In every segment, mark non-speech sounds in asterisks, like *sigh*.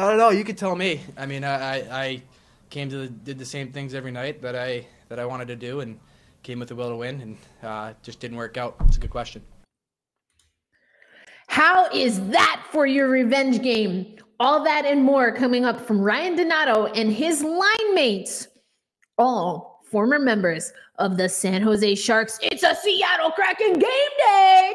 I don't know. You could tell me. I mean, I, I came to the, did the same things every night that I that I wanted to do, and came with the will to win, and uh, just didn't work out. It's a good question. How is that for your revenge game? All that and more coming up from Ryan Donato and his line mates, all former members of the San Jose Sharks. It's a Seattle Kraken game day.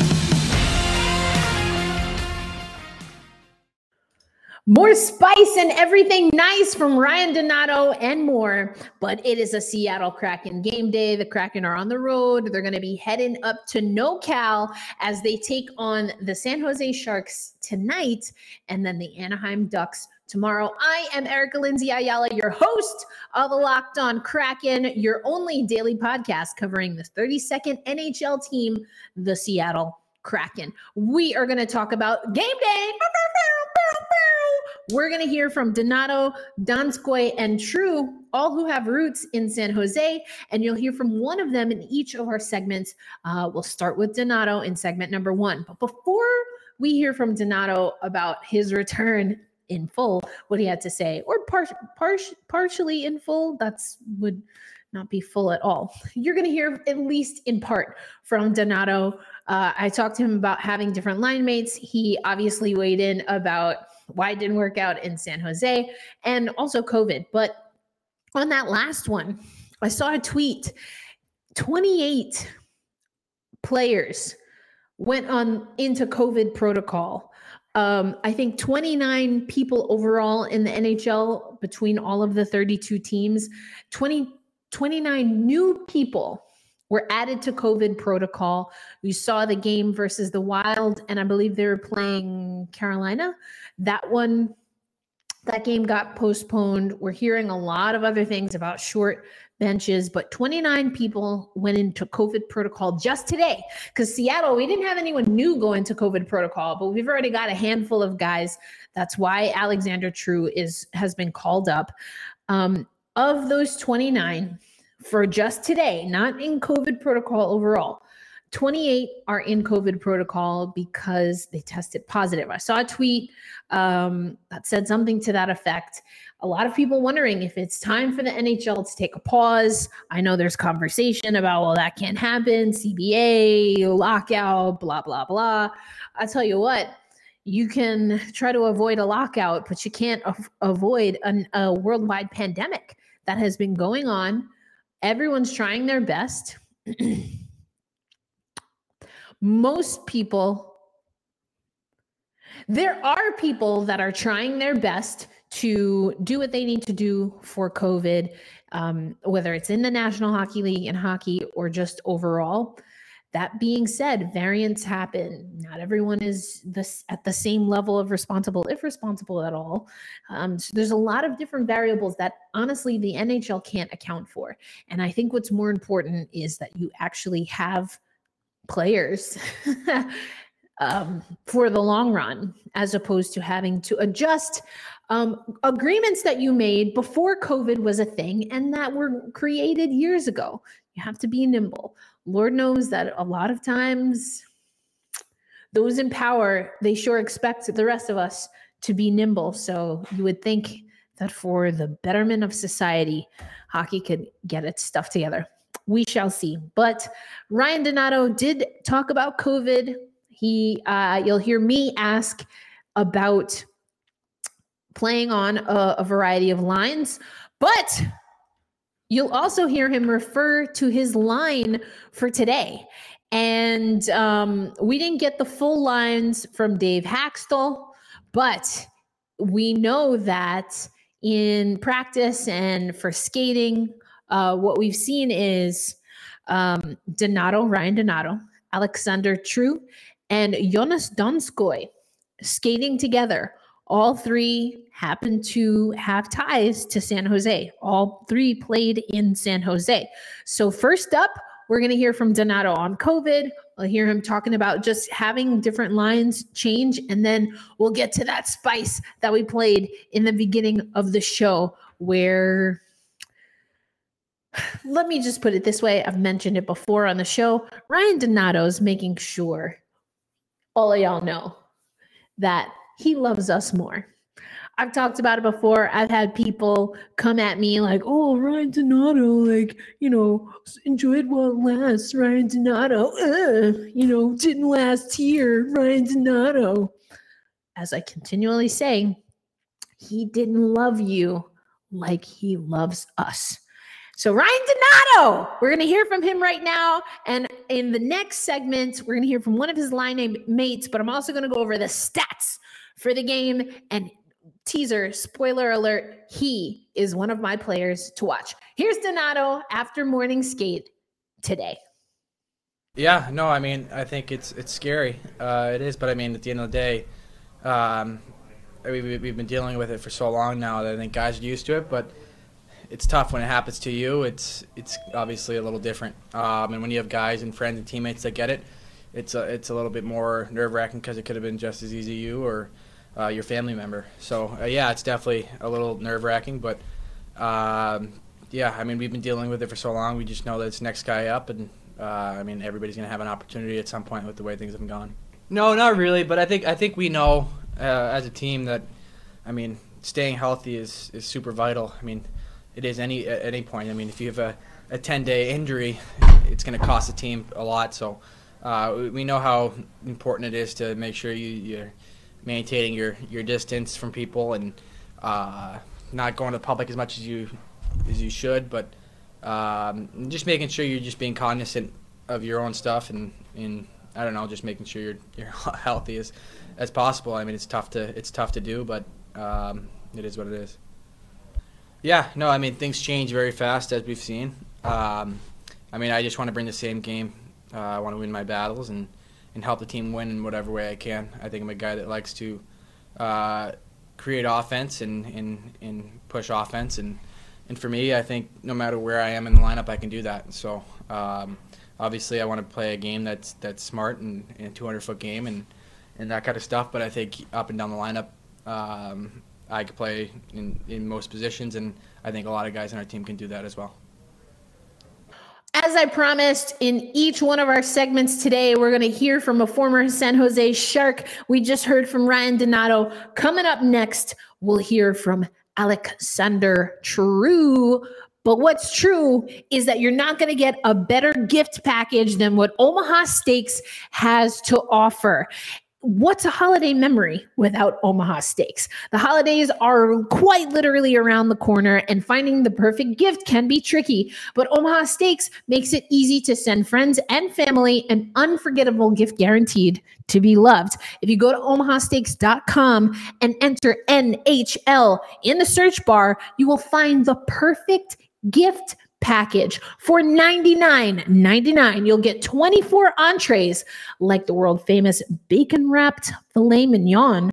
More spice and everything nice from Ryan Donato and more. But it is a Seattle Kraken game day. The Kraken are on the road. They're going to be heading up to NoCal as they take on the San Jose Sharks tonight and then the Anaheim Ducks tomorrow. I am Erica Lindsay Ayala, your host of the Locked On Kraken, your only daily podcast covering the 32nd NHL team, the Seattle Kraken. We are going to talk about game day. We're going to hear from Donato, Donskoi, and True, all who have roots in San Jose. And you'll hear from one of them in each of our segments. Uh, we'll start with Donato in segment number one. But before we hear from Donato about his return in full, what he had to say, or par- par- partially in full, that's would not be full at all. You're going to hear at least in part from Donato. Uh, I talked to him about having different line mates. He obviously weighed in about why it didn't work out in San Jose and also COVID. But on that last one, I saw a tweet 28 players went on into COVID protocol. Um, I think 29 people overall in the NHL between all of the 32 teams, 20, 29 new people were added to COVID protocol. We saw the game versus the Wild, and I believe they were playing Carolina. That one, that game got postponed. We're hearing a lot of other things about short benches, but 29 people went into COVID protocol just today. Because Seattle, we didn't have anyone new go into COVID protocol, but we've already got a handful of guys. That's why Alexander True is has been called up. Um, of those 29, for just today, not in COVID protocol overall. 28 are in COVID protocol because they tested positive. I saw a tweet um, that said something to that effect. A lot of people wondering if it's time for the NHL to take a pause. I know there's conversation about, well, that can't happen, CBA, lockout, blah, blah, blah. I tell you what, you can try to avoid a lockout, but you can't avoid an, a worldwide pandemic that has been going on everyone's trying their best. *clears throat* Most people, there are people that are trying their best to do what they need to do for COVID, um, whether it's in the National Hockey League and hockey or just overall. That being said, variants happen. Not everyone is this at the same level of responsible, if responsible at all. Um, so there's a lot of different variables that honestly the NHL can't account for. And I think what's more important is that you actually have players *laughs* um, for the long run, as opposed to having to adjust um, agreements that you made before COVID was a thing and that were created years ago. You have to be nimble. Lord knows that a lot of times those in power, they sure expect the rest of us to be nimble. So you would think that for the betterment of society, hockey could get its stuff together. We shall see. But Ryan Donato did talk about COVID. He, uh, you'll hear me ask about playing on a, a variety of lines, but You'll also hear him refer to his line for today. And um, we didn't get the full lines from Dave Hakstol, but we know that in practice and for skating, uh, what we've seen is um, Donato, Ryan Donato, Alexander True, and Joonas Donskoi skating together all three happen to have ties to San Jose. All three played in San Jose. So, first up, we're going to hear from Donato on COVID. We'll hear him talking about just having different lines change. And then we'll get to that spice that we played in the beginning of the show where let me just put it this way. I've mentioned it before on the show. Ryan Donato's making sure all of y'all know that he loves us more. I've talked about it before. I've had people come at me like, "Oh, Ryan Donato, like you know, enjoyed while it lasts." Ryan Donato, uh, you know, didn't last here. Ryan Donato. As I continually say, he didn't love you like he loves us. So Ryan Donato, we're going to hear from him right now. And in the next segment, we're going to hear from one of his line mates, but I'm also going to go over the stats for the game and teaser, spoiler alert, he is one of my players to watch. Here's Donato after morning skate today. Yeah, no, I mean, I think it's it's scary. Uh, it is, but I mean, at the end of the day, um, we, we've been dealing with it for so long now that I think guys are used to it. But it's tough when it happens to you. It's it's obviously a little different. Um, and when you have guys and friends and teammates that get it, it's a, it's a little bit more nerve wracking because it could have been just as easy you or uh, your family member. So uh, yeah, it's definitely a little nerve wracking, but um, yeah, I mean we've been dealing with it for so long. We just know that it's next guy up, and uh, I mean everybody's gonna have an opportunity at some point with the way things have gone. No, not really, but I think I think we know uh, as a team that, I mean, staying healthy is is super vital. I mean, it is any at any point. I mean, if you have a, a 10 day injury, it's going to cost the team a lot. So uh, we know how important it is to make sure you, you're maintaining your, your distance from people and uh, not going to the public as much as you as you should, but um, just making sure you're just being cognizant of your own stuff and, and I don't know, just making sure you're you're *laughs* healthy as as possible. I mean, it's tough to it's tough to do, but um, it is what it is. Yeah, no, I mean things change very fast as we've seen. Um, I mean, I just want to bring the same game. Uh, I want to win my battles and, and help the team win in whatever way I can. I think I'm a guy that likes to uh, create offense and, and, and push offense. And, and for me, I think no matter where I am in the lineup, I can do that. So um, obviously, I want to play a game that's that's smart and, and a 200 foot game and, and that kind of stuff. But I think up and down the lineup, um, I could play in, in most positions, and I think a lot of guys on our team can do that as well. As I promised in each one of our segments today, we're going to hear from a former San Jose Shark. We just heard from Ryan Donato. Coming up next, we'll hear from Alexander True. But what's true is that you're not going to get a better gift package than what Omaha Steaks has to offer what's a holiday memory without Omaha Steaks? The holidays are quite literally around the corner, and finding the perfect gift can be tricky. But Omaha Steaks makes it easy to send friends and family an unforgettable gift guaranteed to be loved. If you go to omahasteaks.com and enter NHL in the search bar, you will find the perfect gift package for $99.99. You'll get 24 entrees like the world famous bacon wrapped filet mignon.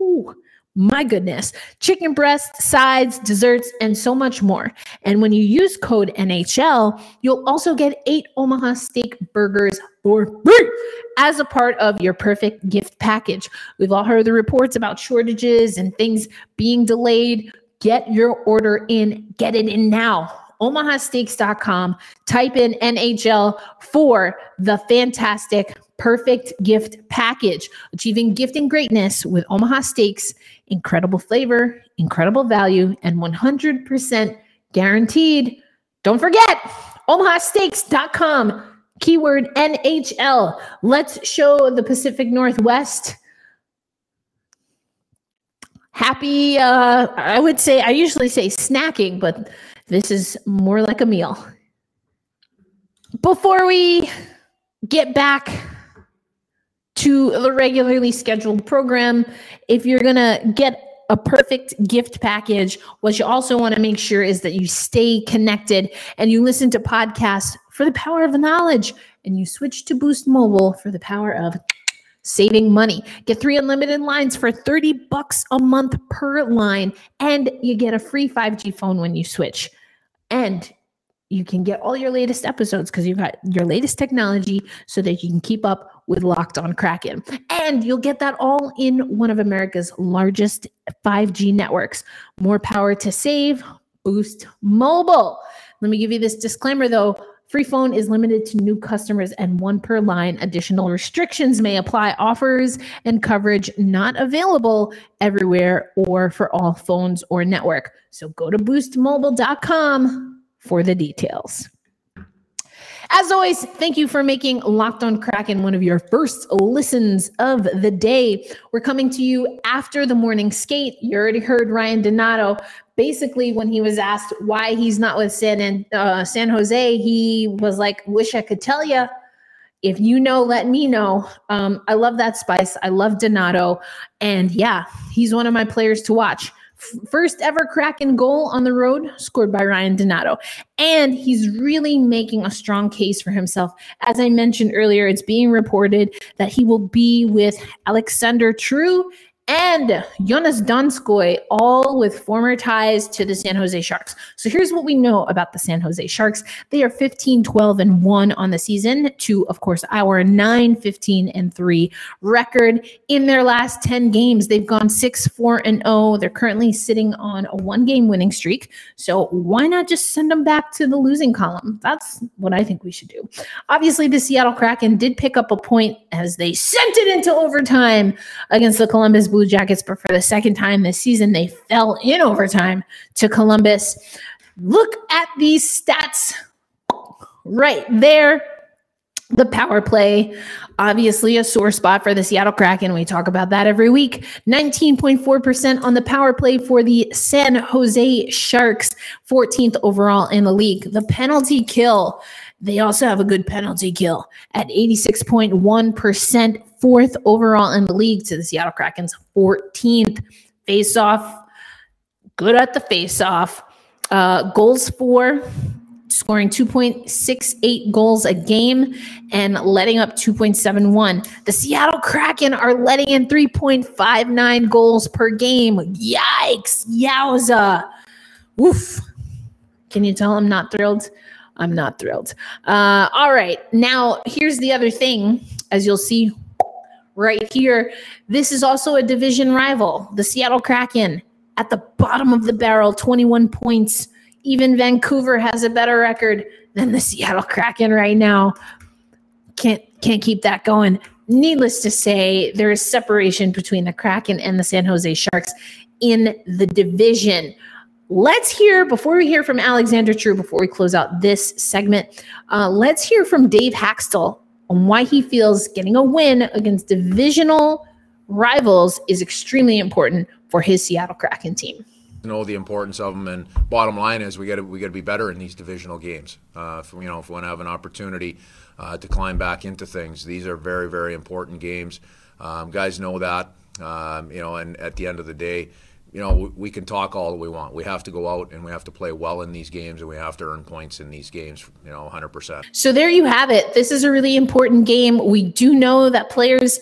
Ooh, my goodness. Chicken breast, sides, desserts, and so much more. And when you use code NHL, you'll also get eight Omaha steak burgers for free as a part of your perfect gift package. We've all heard the reports about shortages and things being delayed. Get your order in, get it in now omahasteaks.com. Type in NHL for the fantastic perfect gift package. Achieving gifting greatness with Omaha Steaks. Incredible flavor, incredible value, and 100% guaranteed. Don't forget, omahasteaks.com. Keyword NHL. Let's show the Pacific Northwest happy uh i would say i usually say snacking but this is more like a meal. Before we get back to the regularly scheduled program, if you're going to get a perfect gift package, what you also want to make sure is that you stay connected and you listen to podcasts for the power of knowledge and you switch to Boost Mobile for the power of saving money. Get three unlimited lines for 30 bucks a month per line, and you get a free 5G phone when you switch. And you can get all your latest episodes because you've got your latest technology so that you can keep up with Locked on Kraken. And you'll get that all in one of America's largest 5G networks. More power to save, boost mobile. Let me give you this disclaimer though. Free phone is limited to new customers and one per line. Additional restrictions may apply. Offers and coverage not available everywhere or for all phones or network. So go to boostmobile.com for the details. As always, thank you for making Locked on Kraken one of your first listens of the day. We're coming to you after the morning skate. You already heard Ryan Donato. Basically, when he was asked why he's not with San and uh, San Jose, he was like, "Wish I could tell you." If you know, let me know. Um, I love that spice. I love Donato, and yeah, he's one of my players to watch. First ever Kraken goal on the road scored by Ryan Donato. And he's really making a strong case for himself. As I mentioned earlier, it's being reported that he will be with Alexander True and Joonas Donskoi, all with former ties to the San Jose Sharks. So here's what we know about the San Jose Sharks. They are 15, 12, and 1 on the season, to, of course, our 9, 15, and 3 record. In their last 10 games, they've gone 6, 4, and 0. They're currently sitting on a one game winning streak. So why not just send them back to the losing column? That's what I think we should do. Obviously, the Seattle Kraken did pick up a point as they sent it into overtime against the Columbus Blue Jackets, but for the second time this season, they fell in overtime to Columbus. Look at these stats right there. The power play, obviously a sore spot for the Seattle Kraken. We talk about that every week. 19.4% on the power play for the San Jose Sharks, 14th overall in the league. The penalty kill, they also have a good penalty kill at 86.1%, fourth overall in the league to the Seattle Kraken's 14th. Face off, good at the face off. Uh, goals for scoring 2.68 goals a game and letting up 2.71. The Seattle Kraken are letting in 3.59 goals per game. Yikes. Yowza. Woof. Can you tell I'm not thrilled? I'm not thrilled. Uh, all right. Now, here's the other thing. As you'll see right here, this is also a division rival, the Seattle Kraken, at the bottom of the barrel, 21 points. Even Vancouver has a better record than the Seattle Kraken right now. Can't can't keep that going. Needless to say, there is separation between the Kraken and the San Jose Sharks in the division. Let's hear, before we hear from Alexander True, before we close out this segment, uh, let's hear from Dave Hakstol on why he feels getting a win against divisional rivals is extremely important for his Seattle Kraken team. Know the importance of them, and bottom line is we got to we got to be better in these divisional games. Uh, if, you know, if we want to have an opportunity uh, to climb back into things, these are very very important games. Um, guys know that, um, you know, and at the end of the day, you know, we can talk all that we want. We have to go out and we have to play well in these games and we have to earn points in these games, you know, 100%. So there you have it. This is a really important game. We do know that players,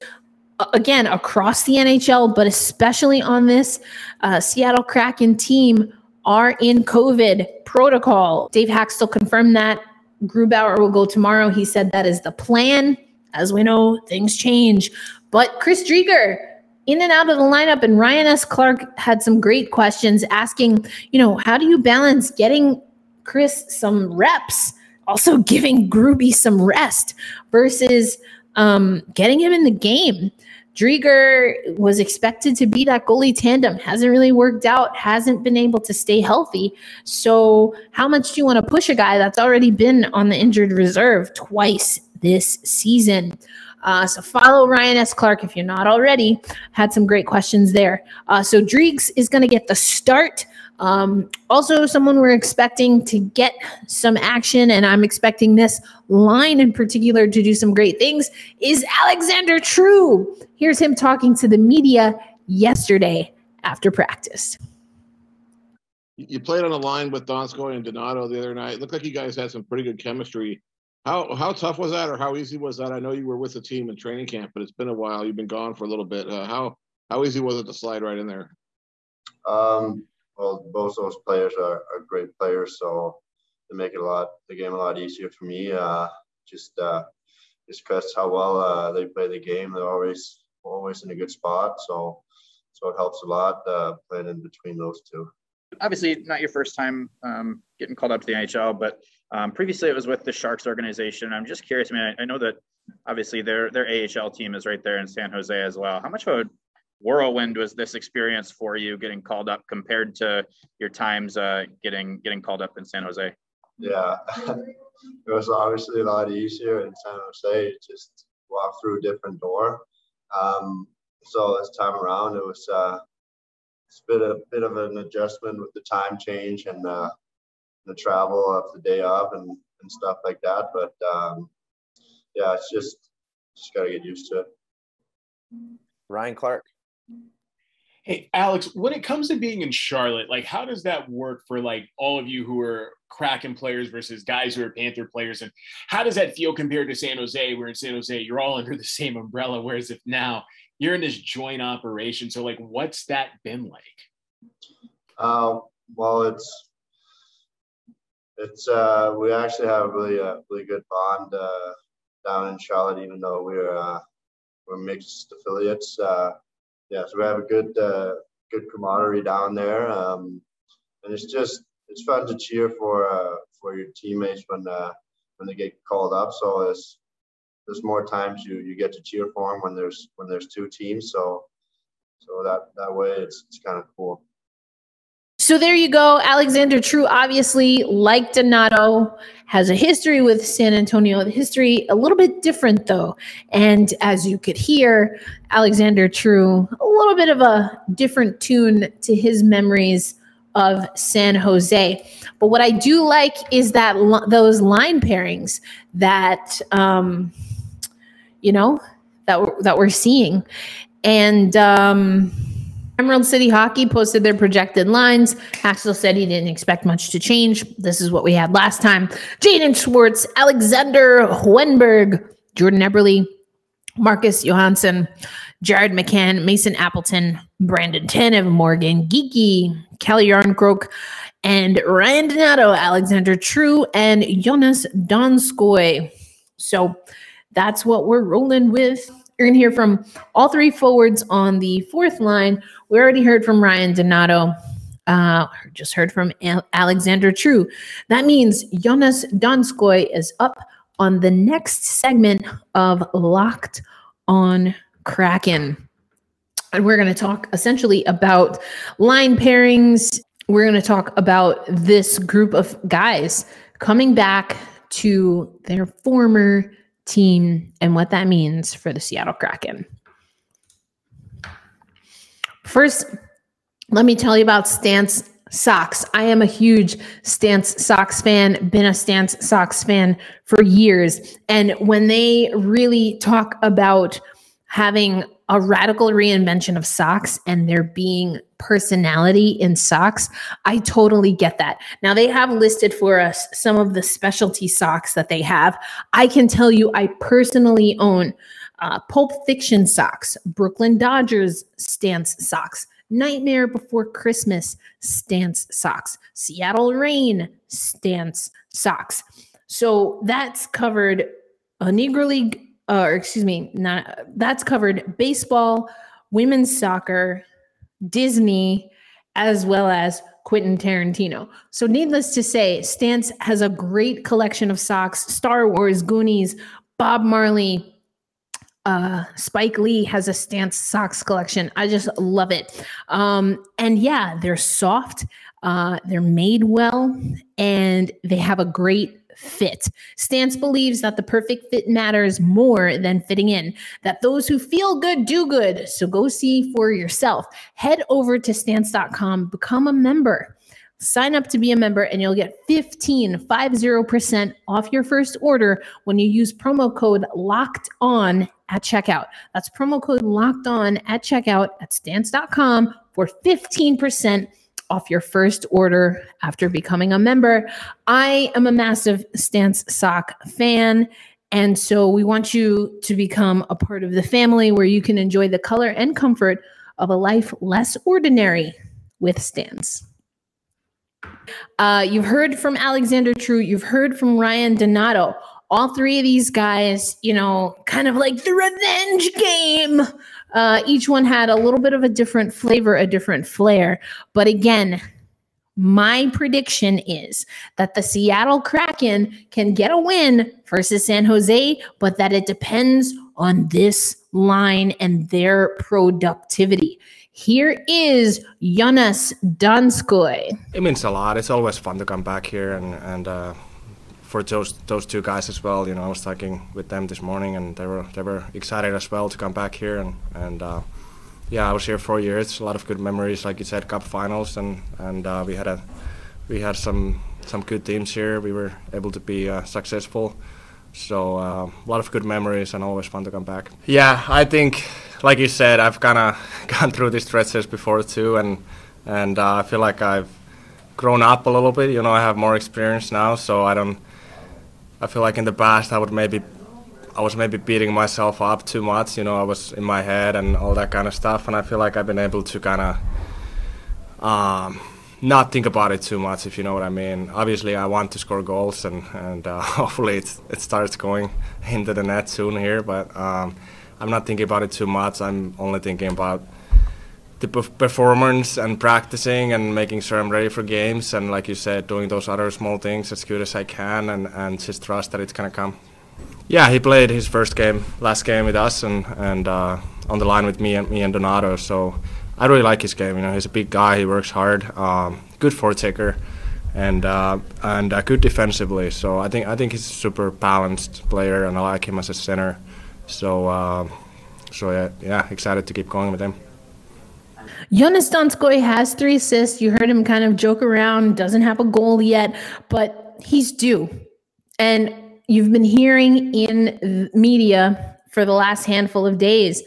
again, across the NHL, but especially on this uh, Seattle Kraken team, are in COVID protocol. Dave Hakstol confirmed that. Grubauer will go tomorrow. He said that is the plan. As we know, things change. But Chris Driedger, in and out of the lineup. And Ryan S. Clark had some great questions asking, you know, how do you balance getting Chris some reps, also *laughs* giving Gruby some rest versus um, getting him in the game? Driedger was expected to be that goalie tandem, hasn't really worked out, hasn't been able to stay healthy. So, how much do you want to push a guy that's already been on the injured reserve twice this season? Uh, so follow Ryan S. Clark if you're not already. Had some great questions there. Uh, so Dreeks is going to get the start. Um, also, someone we're expecting to get some action, and I'm expecting this line in particular to do some great things, is Alexander True. Here's him talking to the media yesterday after practice. You played on a line with Donskoi and Donato the other night. It looked like you guys had some pretty good chemistry how how tough was that, or how easy was that? I know you were with the team in training camp, but it's been a while. You've been gone for a little bit. Uh, how how easy was it to slide right in there? Um, well, both those players are, are great players, so to make it a lot the game a lot easier for me. Uh, just uh, just because how well uh, they play the game, they're always always in a good spot. So so it helps a lot uh, playing in between those two. Obviously, not your first time um, getting called up to the NHL, but um, previously it was with the Sharks organization. I'm just curious. I mean, I, I know that obviously their their AHL team is right there in San Jose as well. How much of a whirlwind was this experience for you getting called up compared to your times uh, getting getting called up in San Jose? Yeah, *laughs* it was obviously a lot easier in San Jose. Just walk through a different door. Um, so this time around, it was uh, it's been a bit of an adjustment with the time change and uh, the travel of the day off and, and stuff like that. But um, yeah, it's just just got to get used to it. Ryan Clark. Hey, Alex, when it comes to being in Charlotte, like how does that work for like all of you who are Kraken players versus guys who are Panther players? And how does that feel compared to San Jose, where in San Jose you're all *laughs* under the same umbrella, whereas if now you're in this joint operation. So like what's that been like? Uh, well, it's it's uh, we actually have a really uh, really good bond uh, down in Charlotte, even though we're uh, we're mixed affiliates. Uh, yeah, so we have a good uh, good camaraderie down there, um, and it's just it's fun to cheer for uh, for your teammates when uh, when they get called up. So it's there's more times you you get to cheer for them when there's when there's two teams. So so that that way it's it's kind of cool. So there you go. Alexander True, obviously, like Donato, has a history with San Antonio. The history a little bit different though. And as you could hear, Alexander True, a little bit of a different tune to his memories of San Jose. But what I do like is that lo- those line pairings that um, you know that we're, that we're seeing, and um, Emerald City Hockey posted their projected lines. Axel said he didn't expect much to change. This is what we had last time: Jaden Schwartz, Alexander Wennberg, Jordan Eberle, Marcus Johansson, Jared McCann, Mason Appleton, Brandon Tanev, Morgan Geekie, Calle Järnkrok, and Ryan Donato, Alexander True, and Joonas Donskoi. So that's what we're rolling with. You're going to hear from all three forwards on the fourth line. We already heard from Ryan Donato. Uh, just heard from Alexander True. That means Joonas Donskoi is up on the next segment of Locked on Kraken. And we're going to talk essentially about line pairings. We're going to talk about this group of guys coming back to their former team and what that means for the Seattle Kraken. First, let me tell you about Stance Socks. I am a huge Stance Socks fan, been a Stance Socks fan for years. And when they really talk about having a radical reinvention of socks and there being personality in socks, I totally get that. Now, they have listed for us some of the specialty socks that they have. I can tell you, I personally own uh, Pulp Fiction socks, Brooklyn Dodgers stance socks, Nightmare Before Christmas stance socks, Seattle Rain stance socks. So that's covered a Negro League uh, or excuse me, not that's covered baseball, women's soccer, Disney, as well as Quentin Tarantino. So, needless to say, Stance has a great collection of socks. Star Wars, Goonies, Bob Marley, uh, Spike Lee has a Stance socks collection. I just love it. Um, and yeah, they're soft, uh, they're made well, and they have a great fit. Stance believes that the perfect fit matters more than fitting in, that those who feel good do good. So go see for yourself. Head over to stance.com, become a member. Sign up to be a member and you'll get 15 50% off your first order when you use promo code locked on at checkout. That's promo code locked on at checkout at stance.com for 15% off your first order after becoming a member. I am a massive Stance Sock fan. And so we want you to become a part of the family where you can enjoy the color and comfort of a life less ordinary with Stance. Uh, you've heard from Alexander True. You've heard from Ryan Donato. All three of these guys, you know, kind of like the revenge game. Uh, each one had a little bit of a different flavor, a different flair. But again, my prediction is that the Seattle Kraken can get a win versus San Jose, but that it depends on this line and their productivity. Here is Joonas Donskoi. It means a lot. It's always fun to come back here and and uh, for those those two guys as well. You know, I was talking with them this morning, and they were they were excited as well to come back here and and. Uh, yeah, I was here four years. A lot of good memories, like you said, cup finals, and and uh, we had a we had some some good teams here. We were able to be uh, successful. So uh, a lot of good memories and always fun to come back. Yeah, I think, like you said, I've kind of *laughs* gone through these stretches before too, and and uh, I feel like I've grown up a little bit. You know, I have more experience now, so I don't. I feel like in the past I would maybe I was maybe beating myself up too much. You know, I was in my head and all that kind of stuff. And I feel like I've been able to kind of um, not think about it too much, if you know what I mean. Obviously, I want to score goals, and and uh, *laughs* hopefully it it starts going into the net soon here. But um, I'm not thinking about it too much. I'm only thinking about the performance and practicing and making sure I'm ready for games. And like you said, doing those other small things as good as I can, and and just trust that it's gonna come. Yeah, he played his first game, last game with us, and and uh, on the line with me and me and Donato. So I really like his game. You know, he's a big guy. He works hard. Um, good forechecker, and uh, and uh, good defensively. So I think I think he's a super balanced player, and I like him as a center. So uh, so yeah, yeah, excited to keep going with him. Joonas Donskoi has three assists. You heard him kind of joke around, doesn't have a goal yet, but he's due. And you've been hearing in media for the last handful of days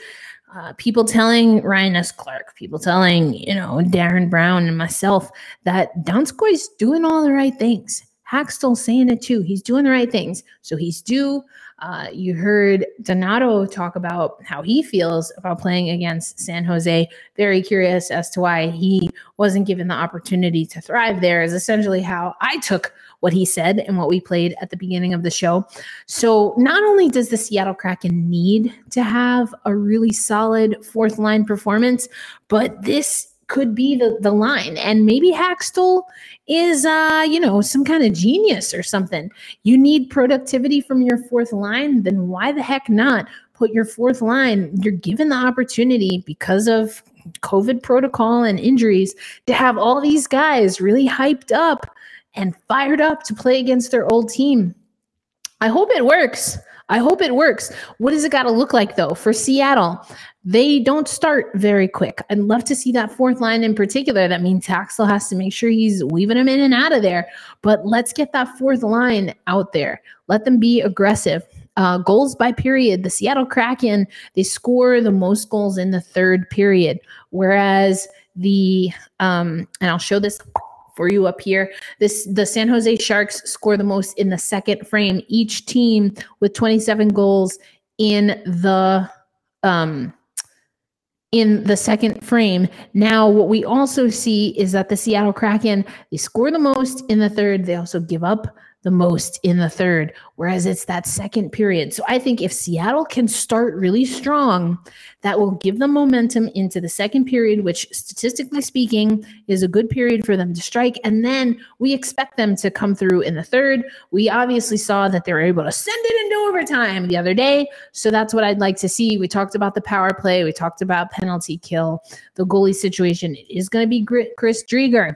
uh, people telling Ryan S. Clark, people telling, you know, Darren Brown and myself that Donskoi's doing all the right things. Hakstol saying it too. He's doing the right things. So he's due. Uh, you heard Donato talk about how he feels about playing against San Jose. Very curious as to why he wasn't given the opportunity to thrive there, is essentially how I took what he said and what we played at the beginning of the show. So, not only does the Seattle Kraken need to have a really solid fourth line performance, but this could be the, the line. And maybe Hakstol is, uh, you know, some kind of genius or something. You need productivity from your fourth line, then why the heck not put your fourth line? You're given the opportunity because of COVID protocol and injuries to have all these guys really hyped up and fired up to play against their old team. I hope it works. I hope it works. What does it got to look like though for Seattle? They don't start very quick. I'd love to see that fourth line in particular. That means Hakstol has to make sure he's weaving them in and out of there. But let's get that fourth line out there. Let them be aggressive. Uh, goals by period. The Seattle Kraken they score the most goals in the third period, whereas the um, and I'll show this for you up here. This the San Jose Sharks score the most in the second frame. Each team with 27 goals in the um in the second frame. Now, what we also see is that the Seattle Kraken, they score the most in the third. They also give up the most in the third, whereas it's that second period. So I think if Seattle can start really strong, that will give them momentum into the second period, which statistically speaking is a good period for them to strike. And then we expect them to come through in the third. We obviously saw that they were able to send it into overtime the other day. So that's what I'd like to see. We talked about the power play, we talked about penalty kill, the goalie situation. It is going to be Chris Driedger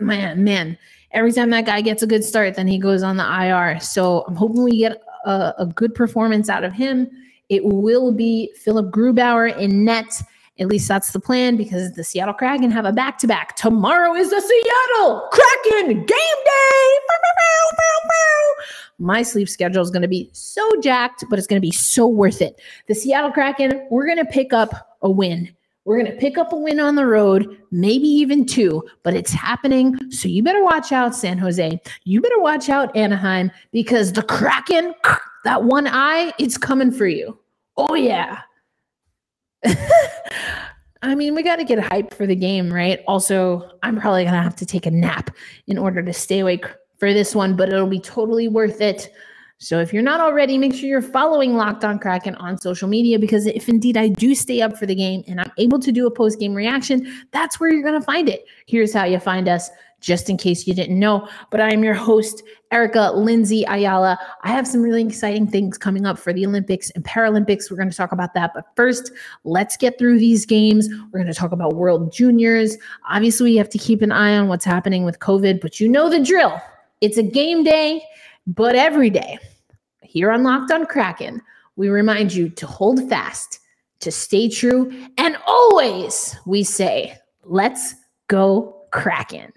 Man, man, every time that guy gets a good start, then he goes on the IR. So I'm hoping we get a, a good performance out of him. It will be Philipp Grubauer in net. At least that's the plan because the Seattle Kraken have a back to back. Tomorrow is the Seattle Kraken game day. My sleep schedule is going to be so jacked, but it's going to be so worth it. The Seattle Kraken, we're going to pick up a win. We're going to pick up a win on the road, maybe even two, but it's happening. So you better watch out, San Jose. You better watch out, Anaheim, because the Kraken, *laughs* that one eye, it's coming for you. Oh, yeah. *laughs* I mean, we got to get hype for the game, right? Also, I'm probably going to have to take a nap in order to stay awake for this one, but it'll be totally worth it. So if you're not already, make sure you're following Locked On Kraken on social media because if indeed I do stay up for the game and I'm able to do a post game reaction, that's where you're going to find it. Here's how you find us just in case you didn't know. But I'm your host, Erica Lindsay Ayala. I have some really exciting things coming up for the Olympics and Paralympics. We're going to talk about that. But first, let's get through these games. We're going to talk about World Juniors. Obviously, we have to keep an eye on what's happening with COVID, but you know the drill. It's a game day, but every day here on Locked on Kraken, we remind you to hold fast, to stay true, and always we say, let's go Kraken.